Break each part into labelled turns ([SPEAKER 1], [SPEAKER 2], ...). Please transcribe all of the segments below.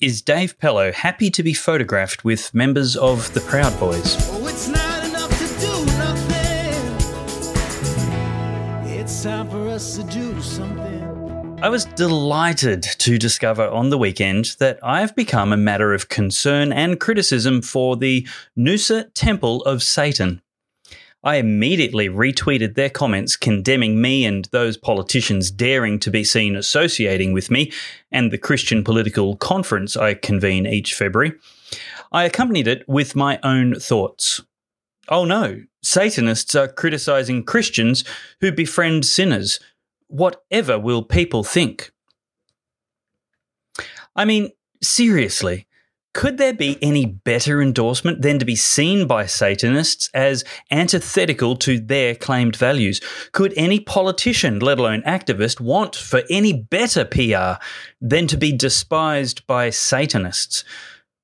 [SPEAKER 1] Is Dave Pellowe happy to be photographed with members of the Proud Boys?
[SPEAKER 2] Oh, it's not enough to do nothing. It's time for us to do something.
[SPEAKER 1] I was delighted to discover on the weekend that I have become a matter of concern and criticism for the Noosa Temple of Satan. I immediately retweeted their comments condemning me and those politicians daring to be seen associating with me and the Christian political conference I convene each February. I accompanied it with my own thoughts. Oh no, Satanists are criticizing Christians who befriend sinners. Whatever will people think? I mean, seriously, could there be any better endorsement than to be seen by Satanists as antithetical to their claimed values? Could any politician, let alone activist, want for any better PR than to be despised by Satanists?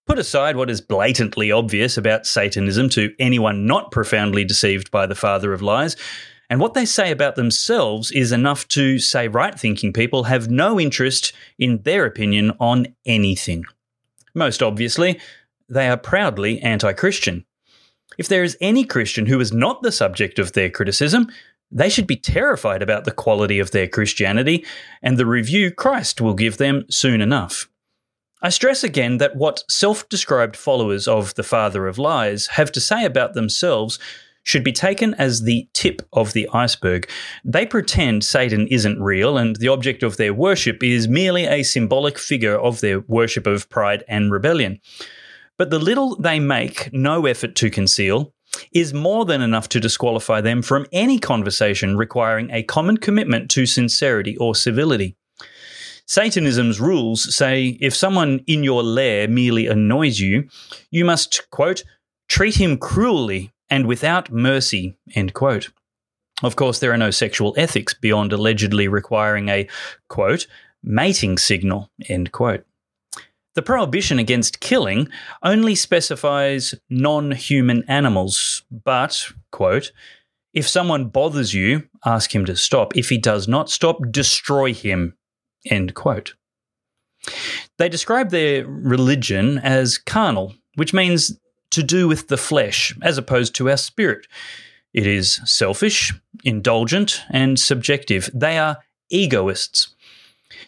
[SPEAKER 1] Put aside what is blatantly obvious about Satanism to anyone not profoundly deceived by the father of lies, and what they say about themselves is enough to say right thinking people have no interest in their opinion on anything. Most obviously, they are proudly anti Christian. If there is any Christian who is not the subject of their criticism, they should be terrified about the quality of their Christianity and the review Christ will give them soon enough. I stress again that what self described followers of the father of lies have to say about themselves should be taken as the tip of the iceberg. They pretend Satan isn't real and the object of their worship is merely a symbolic figure of their worship of pride and rebellion. But the little they make no effort to conceal is more than enough to disqualify them from any conversation requiring a common commitment to sincerity or civility. Satanism's rules say if someone in your lair merely annoys you, you must, quote, treat him cruelly and without mercy, end quote. Of course, there are no sexual ethics beyond allegedly requiring a, quote, mating signal, end quote. The prohibition against killing only specifies non human animals, but, quote, if someone bothers you, ask him to stop. If he does not stop, destroy him, end quote. They describe their religion as carnal, which means to do with the flesh as opposed to our spirit. It is selfish, indulgent, and subjective. They are egoists.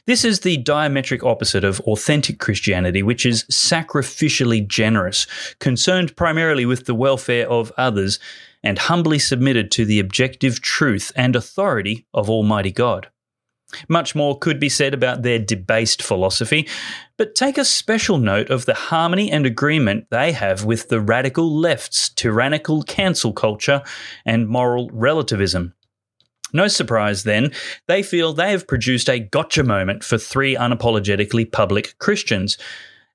[SPEAKER 1] This is the diametric opposite of authentic Christianity, which is sacrificially generous, concerned primarily with the welfare of others, and humbly submitted to the objective truth and authority of Almighty God. Much more could be said about their debased philosophy, but take a special note of the harmony and agreement they have with the radical left's tyrannical cancel culture and moral relativism. No surprise, then, they feel they have produced a gotcha moment for three unapologetically public Christians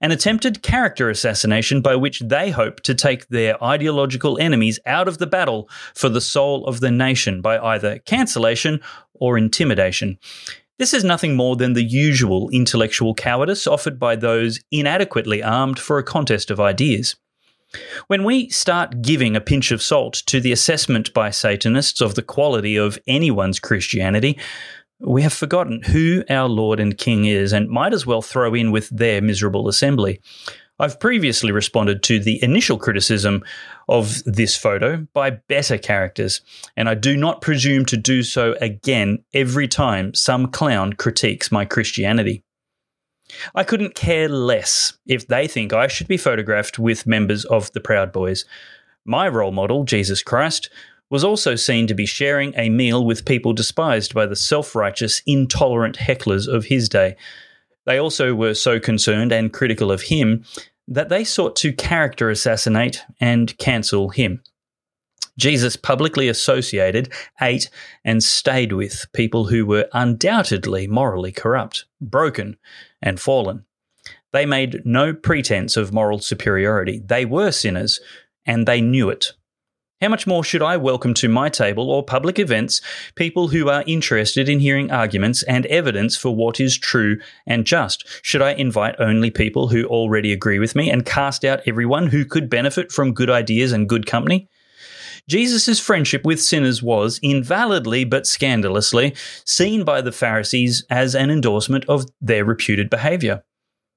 [SPEAKER 1] an attempted character assassination by which they hope to take their ideological enemies out of the battle for the soul of the nation by either cancellation or intimidation. This is nothing more than the usual intellectual cowardice offered by those inadequately armed for a contest of ideas. When we start giving a pinch of salt to the assessment by Satanists of the quality of anyone's Christianity, we have forgotten who our Lord and King is and might as well throw in with their miserable assembly. I've previously responded to the initial criticism of this photo by better characters, and I do not presume to do so again every time some clown critiques my Christianity. I couldn't care less if they think I should be photographed with members of the Proud Boys. My role model, Jesus Christ, was also seen to be sharing a meal with people despised by the self righteous, intolerant hecklers of his day. They also were so concerned and critical of him that they sought to character assassinate and cancel him. Jesus publicly associated, ate, and stayed with people who were undoubtedly morally corrupt, broken, and fallen. They made no pretense of moral superiority. They were sinners, and they knew it. How much more should I welcome to my table or public events people who are interested in hearing arguments and evidence for what is true and just? Should I invite only people who already agree with me and cast out everyone who could benefit from good ideas and good company? Jesus' friendship with sinners was, invalidly but scandalously, seen by the Pharisees as an endorsement of their reputed behavior.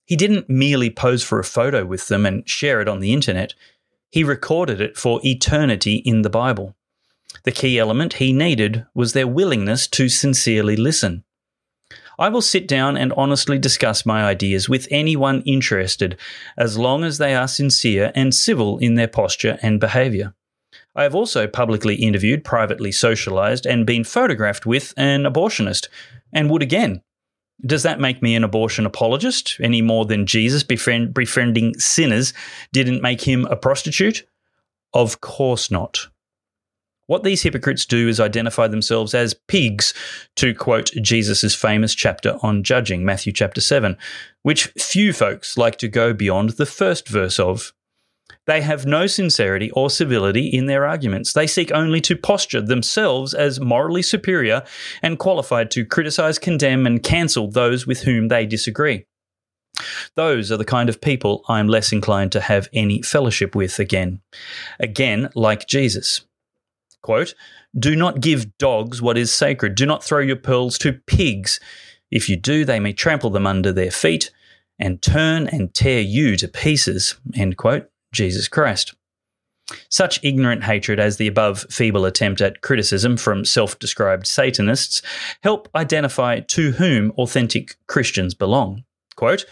[SPEAKER 1] He didn't merely pose for a photo with them and share it on the internet. He recorded it for eternity in the Bible. The key element he needed was their willingness to sincerely listen. I will sit down and honestly discuss my ideas with anyone interested, as long as they are sincere and civil in their posture and behaviour. I have also publicly interviewed, privately socialised, and been photographed with an abortionist, and would again. Does that make me an abortion apologist any more than Jesus befriend, befriending sinners didn't make him a prostitute? Of course not. What these hypocrites do is identify themselves as pigs, to quote Jesus' famous chapter on judging, Matthew chapter 7, which few folks like to go beyond the first verse of. They have no sincerity or civility in their arguments. They seek only to posture themselves as morally superior and qualified to criticize, condemn, and cancel those with whom they disagree. Those are the kind of people I'm less inclined to have any fellowship with again. Again, like Jesus. Quote, Do not give dogs what is sacred. Do not throw your pearls to pigs. If you do, they may trample them under their feet and turn and tear you to pieces. End quote. Jesus Christ. Such ignorant hatred as the above feeble attempt at criticism from self described Satanists help identify to whom authentic Christians belong. Quote,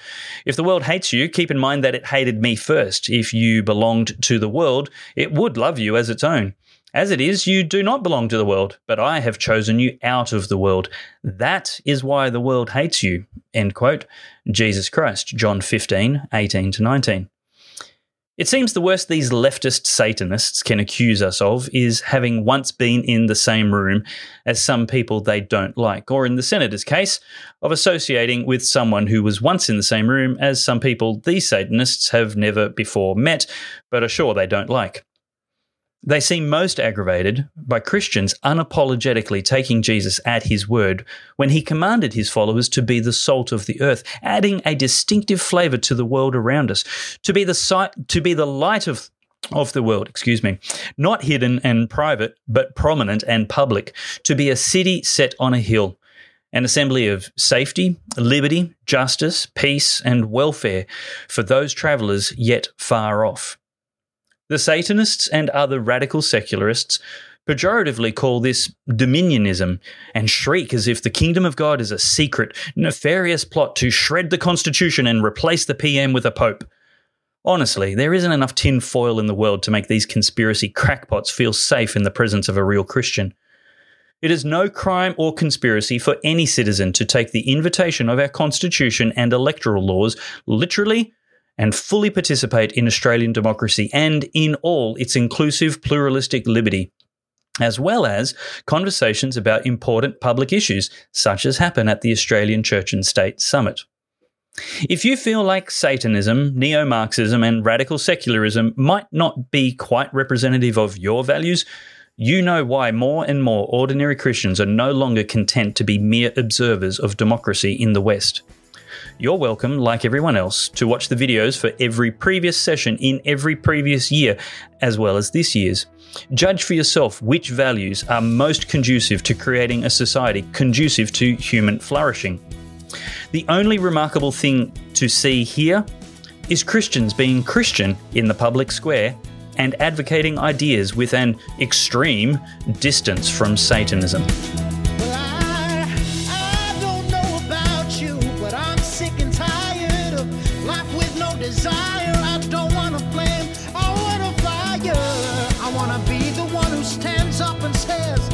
[SPEAKER 1] if the world hates you, keep in mind that it hated me first. If you belonged to the world, it would love you as its own. As it is, you do not belong to the world, but I have chosen you out of the world. That is why the world hates you. End quote. Jesus Christ, John 15, 18 to 19. It seems the worst these leftist Satanists can accuse us of is having once been in the same room as some people they don't like, or in the Senator's case, of associating with someone who was once in the same room as some people these Satanists have never before met, but are sure they don't like. They seem most aggravated by Christians unapologetically taking Jesus at his word when he commanded his followers to be the salt of the earth, adding a distinctive flavor to the world around us, to be the sight, to be the light of of the world, excuse me, not hidden and private, but prominent and public, to be a city set on a hill, an assembly of safety, liberty, justice, peace, and welfare for those travelers yet far off. The Satanists and other radical secularists pejoratively call this dominionism and shriek as if the kingdom of God is a secret, nefarious plot to shred the Constitution and replace the PM with a pope. Honestly, there isn't enough tin foil in the world to make these conspiracy crackpots feel safe in the presence of a real Christian. It is no crime or conspiracy for any citizen to take the invitation of our Constitution and electoral laws literally and fully participate in Australian democracy and in all its inclusive, pluralistic liberty, as well as conversations about important public issues, such as happen at the Australian Church and State Summit. If you feel like Satanism, neo Marxism, and radical secularism might not be quite representative of your values, you know why more and more ordinary Christians are no longer content to be mere observers of democracy in the West. You're welcome, like everyone else, to watch the videos for every previous session in every previous year, as well as this year's. Judge for yourself which values are most conducive to creating a society conducive to human flourishing. The only remarkable thing to see here is Christians being Christian in the public square and advocating ideas with an extreme distance from Satanism.
[SPEAKER 2] Now